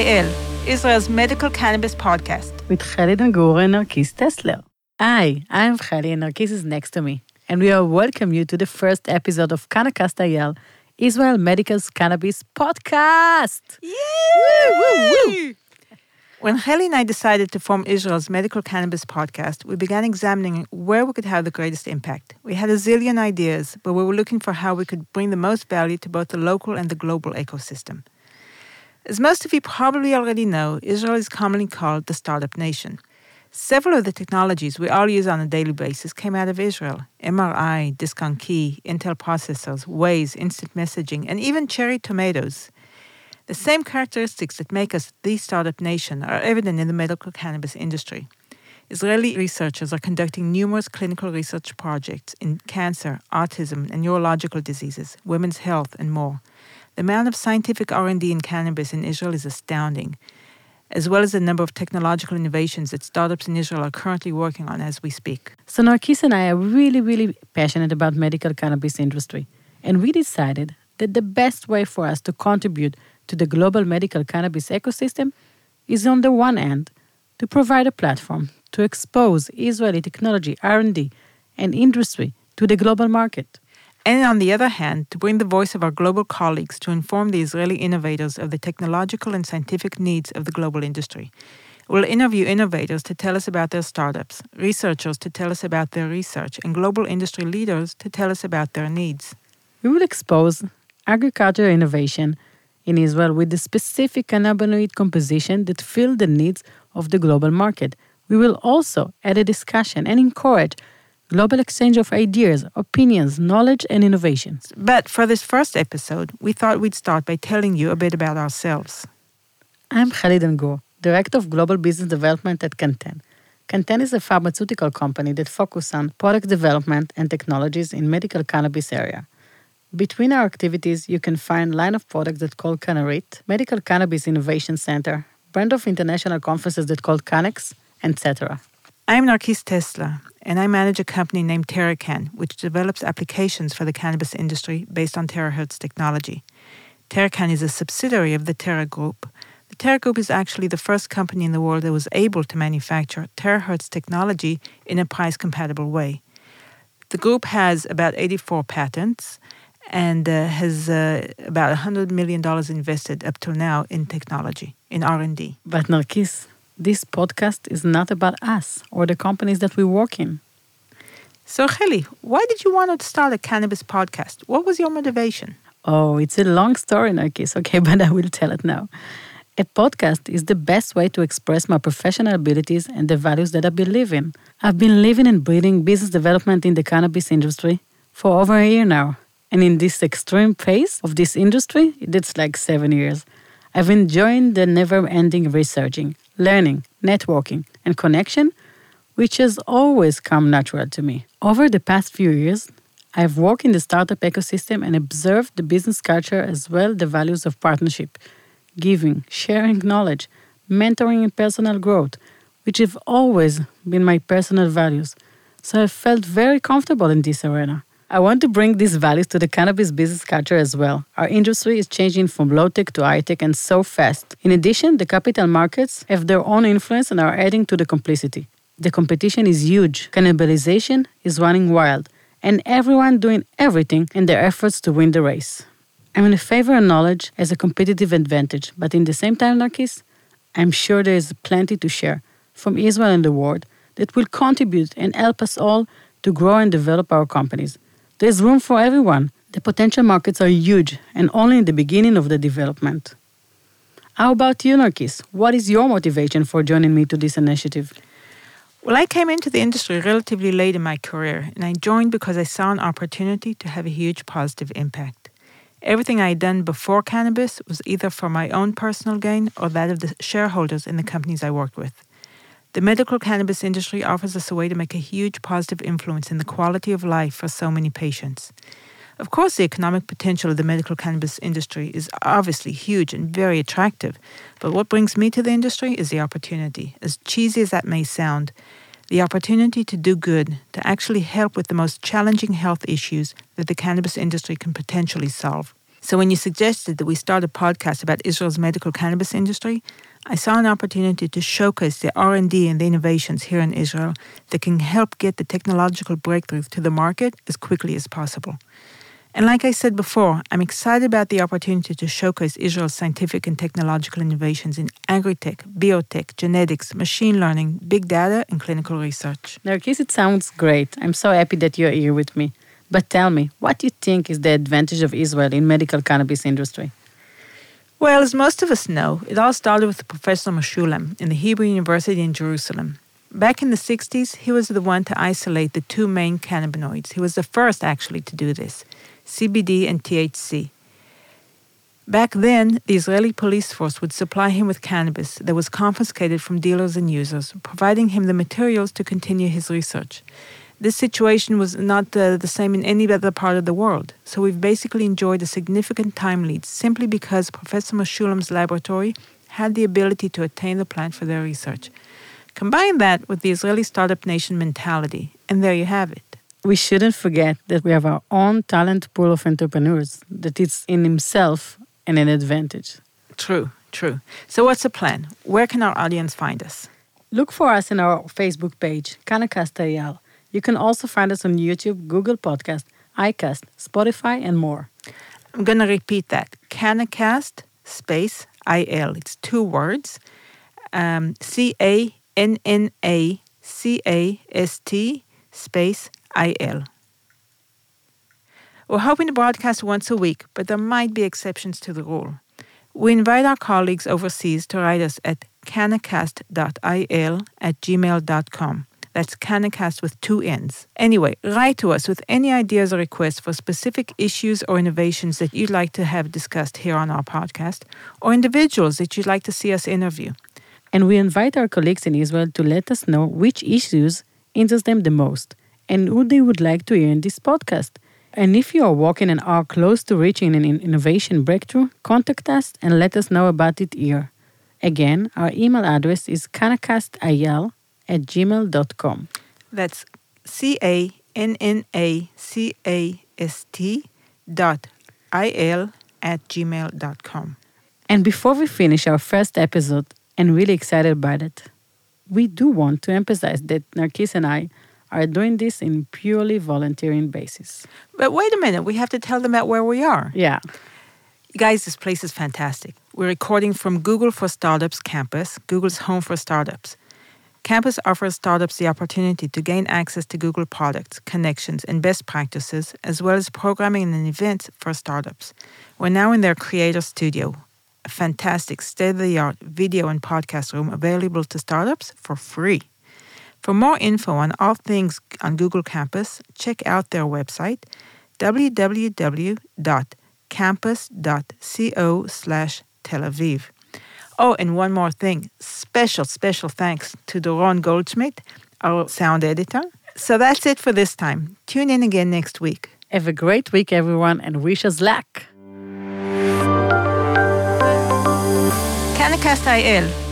IL, Israel's medical cannabis podcast. With Heli Dangur and Narkis Tessler. Hi, I'm Heli and Narkis is next to me. And we are welcome you to the first episode of CannaCAST IL, Israel Medical's Cannabis Podcast. Yay! Woo, woo, woo. When Heli and I decided to form Israel's medical cannabis podcast, we began examining where we could have the greatest impact. We had a zillion ideas, but we were looking for how we could bring the most value to both the local and the global ecosystem. As most of you probably already know, Israel is commonly called the startup nation. Several of the technologies we all use on a daily basis came out of Israel MRI, DiskOnKey, Intel processors, Waze, instant messaging, and even cherry tomatoes. The same characteristics that make us the startup nation are evident in the medical cannabis industry. Israeli researchers are conducting numerous clinical research projects in cancer, autism, and neurological diseases, women's health, and more. The amount of scientific R&D in cannabis in Israel is astounding, as well as the number of technological innovations that startups in Israel are currently working on as we speak. So Narkis and I are really, really passionate about medical cannabis industry, and we decided that the best way for us to contribute to the global medical cannabis ecosystem is on the one hand to provide a platform to expose Israeli technology, R&D, and industry to the global market. And on the other hand, to bring the voice of our global colleagues to inform the Israeli innovators of the technological and scientific needs of the global industry. We'll interview innovators to tell us about their startups, researchers to tell us about their research, and global industry leaders to tell us about their needs. We will expose agricultural innovation in Israel with the specific cannabinoid composition that fill the needs of the global market. We will also add a discussion and encourage global exchange of ideas, opinions, knowledge, and innovations. But for this first episode, we thought we'd start by telling you a bit about ourselves. I'm Heli Dangur, Director of Global Business Development at Cann10. Cann10 is a pharmaceutical company that focuses on product development and technologies in medical cannabis area. Between our activities, you can find line of products that called Cannarit, Medical Cannabis Innovation Center, brand of international conferences that called CannX, etc. I'm Narkis Tessler, and I manage a company named TeraCann, which develops applications for the cannabis industry based on terahertz technology. TeraCann is a subsidiary of the Terra Group. The Terra Group is actually the first company in the world that was able to manufacture terahertz technology in a price compatible way. The group has about 84 patents and uh, has uh, about $100 million invested up till now in technology, in R&D. But Narkis, this podcast is not about us or the companies that we work in. So, Heli, why did you want to start a cannabis podcast? What was your motivation? Oh, it's a long story, Narkis. Okay, but I will tell it now. A podcast is the best way to express my professional abilities and the values that I believe in. I've been living and breathing business development in the cannabis industry for over a year now. And in this extreme phase of this industry, it's like seven years. I've enjoyed the never ending researching, learning, networking, and connection, which has always come natural to me. Over the past few years, I've worked in the startup ecosystem and observed the business culture as well the values of partnership, giving, sharing knowledge, mentoring, and personal growth, which have always been my personal values. So I felt very comfortable in this arena. I want to bring these values to the cannabis business culture as well. Our industry is changing from low tech to high tech and so fast. In addition, the capital markets have their own influence and are adding to the complicity. The competition is huge, cannibalization is running wild, and everyone doing everything in their efforts to win the race. I'm in favor of knowledge as a competitive advantage, but in the same time, Narkis, I'm sure there is plenty to share from Israel and the world that will contribute and help us all to grow and develop our companies. There's room for everyone. The potential markets are huge and only in the beginning of the development. How about you, Narkis? What is your motivation for joining me to this initiative? Well, I came into the industry relatively late in my career, and I joined because I saw an opportunity to have a huge positive impact. Everything I had done before cannabis was either for my own personal gain or that of the shareholders in the companies I worked with. The medical cannabis industry offers us a way to make a huge positive influence in the quality of life for so many patients. Of course, the economic potential of the medical cannabis industry is obviously huge and very attractive, but what brings me to the industry is the opportunity. As cheesy as that may sound, the opportunity to do good, to actually help with the most challenging health issues that the cannabis industry can potentially solve. So when you suggested that we start a podcast about Israel's medical cannabis industry, I saw an opportunity to showcase the R&D and the innovations here in Israel that can help get the technological breakthroughs to the market as quickly as possible. And like I said before, I'm excited about the opportunity to showcase Israel's scientific and technological innovations in agri-tech, biotech, genetics, machine learning, big data, and clinical research. Narkis, it sounds great. I'm so happy that you're here with me. But tell me, what do you think is the advantage of Israel in medical cannabis industry? Well, as most of us know, it all started with Professor Mechoulam in the Hebrew University in Jerusalem. Back in the 60s, he was the one to isolate the two main cannabinoids. He was the first, actually, to do this CBD and THC. Back then, the Israeli police force would supply him with cannabis that was confiscated from dealers and users, providing him the materials to continue his research. This situation was not uh, the same in any other part of the world, so we've basically enjoyed a significant time lead simply because Professor Mechoulam's laboratory had the ability to attain the plant for their research. Combine that with the Israeli startup nation mentality, and there you have it we shouldn't forget that we have our own talent pool of entrepreneurs that is in himself and an advantage. True, true. So what's the plan? Where can our audience find us? Look for us in our Facebook page, CannaCAST IL. You can also find us on YouTube, Google Podcast, iCast, Spotify, and more. I'm going to repeat that. CannaCAST space IL. It's two words. Um, C A N N A C A S T space IL. We're hoping to broadcast once a week, but there might be exceptions to the rule. We invite our colleagues overseas to write us at cannacast.il at gmail.com. That's CannaCAST with two N's. Anyway, write to us with any ideas or requests for specific issues or innovations that you'd like to have discussed here on our podcast, or individuals that you'd like to see us interview. And we invite our colleagues in Israel to let us know which issues interest them the most and who they would like to hear in this podcast. And if you are walking and are close to reaching an innovation breakthrough, contact us and let us know about it here. Again, our email address is cannacastil at gmail.com. That's C A N N A C A S T dot I L at gmail.com. And before we finish our first episode, and really excited about it, we do want to emphasize that Narkis and I are doing this in purely volunteering basis. But wait a minute, we have to tell them about where we are. Yeah. Guys, this place is fantastic. We're recording from Google for Startups campus, Google's home for startups. Campus offers startups the opportunity to gain access to Google products, connections, and best practices, as well as programming and events for startups. We're now in their creator studio, a fantastic state of the art video and podcast room available to startups for free. For more info on all things on Google Campus, check out their website www.campus.co slash Tel Aviv. Oh, and one more thing. Special, special thanks to Doron Goldschmidt, our sound editor. So that's it for this time. Tune in again next week. Have a great week, everyone, and wish us luck. CannaCAST IL